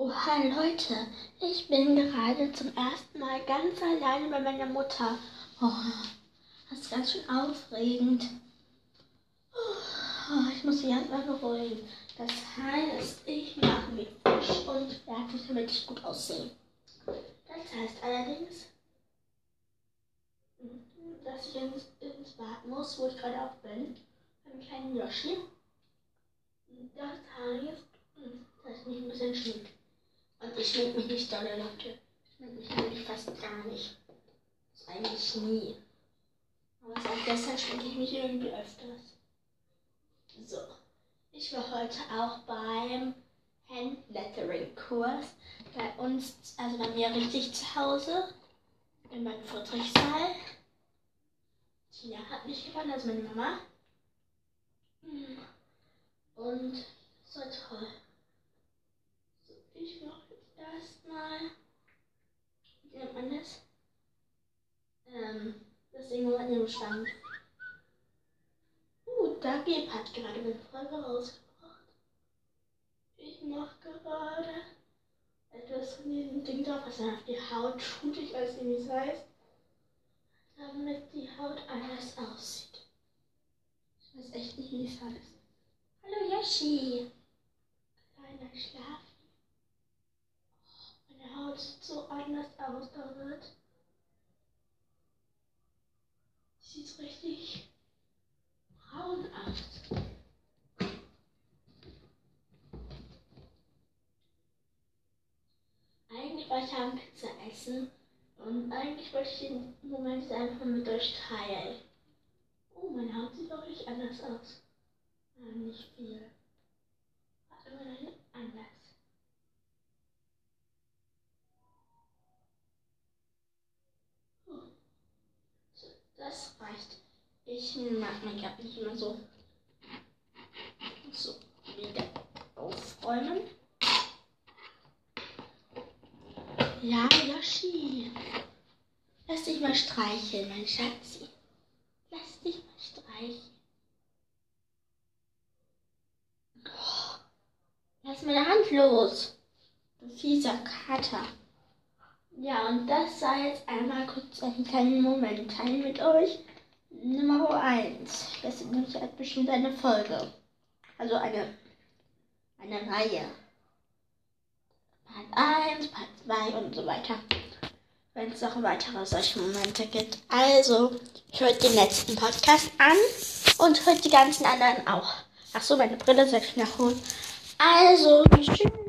Oh, hi Leute, ich bin gerade zum ersten Mal ganz alleine bei meiner Mutter. Oh, das ist ganz schön aufregend. Oh, ich muss mich erstmal beruhigen. Das heißt, ich mache mich frisch und fertig, damit ich gut aussehe. Das heißt allerdings, dass ich ins, ins Bad muss, wo ich gerade auch bin, beim kleinen Yoshi. Das heißt, dass ich mich ein bisschen schminke. Ich schmink mich nicht dolle, Leute. Ich schmink mich fast gar nicht. Das eigentlich nie. Aber seit gestern schminke ich mich irgendwie öfters. So. Ich war heute auch beim Handlettering-Kurs. Bei uns, also bei mir richtig zu Hause. In meinem Friedrichssaal. Tina hat mich gewonnen, also meine Mama. Und so toll. So, ich mache erstmal, wie nennt man das? Ähm, das Ding mit dem Stand. Uh, Dagi hat gerade eine Folge rausgebracht. Ich mache gerade etwas von diesem Ding drauf, was dann auf die Haut tut. Ich weiß nicht, wie es heißt. Damit die Haut anders aussieht. Ich weiß echt nicht, wie es heißt. Hallo Yoshi! Kleiner Schlaf. Meine Haut sieht so anders aus damit. Sieht richtig braun aus. Eigentlich wollte ich haben Pizza essen und eigentlich wollte ich den Moment einfach mit euch teilen. Oh, meine Haut sieht wirklich anders aus. Ja, nicht viel. Warte mal, anders. Das reicht. Ich mag Gab nicht immer so. So, wieder aufräumen. Ja, Yoshi. Lass dich mal streicheln, mein Schatzi. Lass dich mal streicheln. Oh, lass meine Hand los. Du fieser Kater. Ja, und das sei jetzt einmal kurz ein kleiner Moment teilen mit euch. Nummer 1. Das ist nämlich bestimmt eine Folge. Also eine, eine Reihe. Part 1, Part 2 und so weiter. Wenn es noch weitere solche Momente gibt. Also, hört den letzten Podcast an und hört die ganzen anderen auch. Ach so, meine Brille soll ich nachholen. Also, tschüss.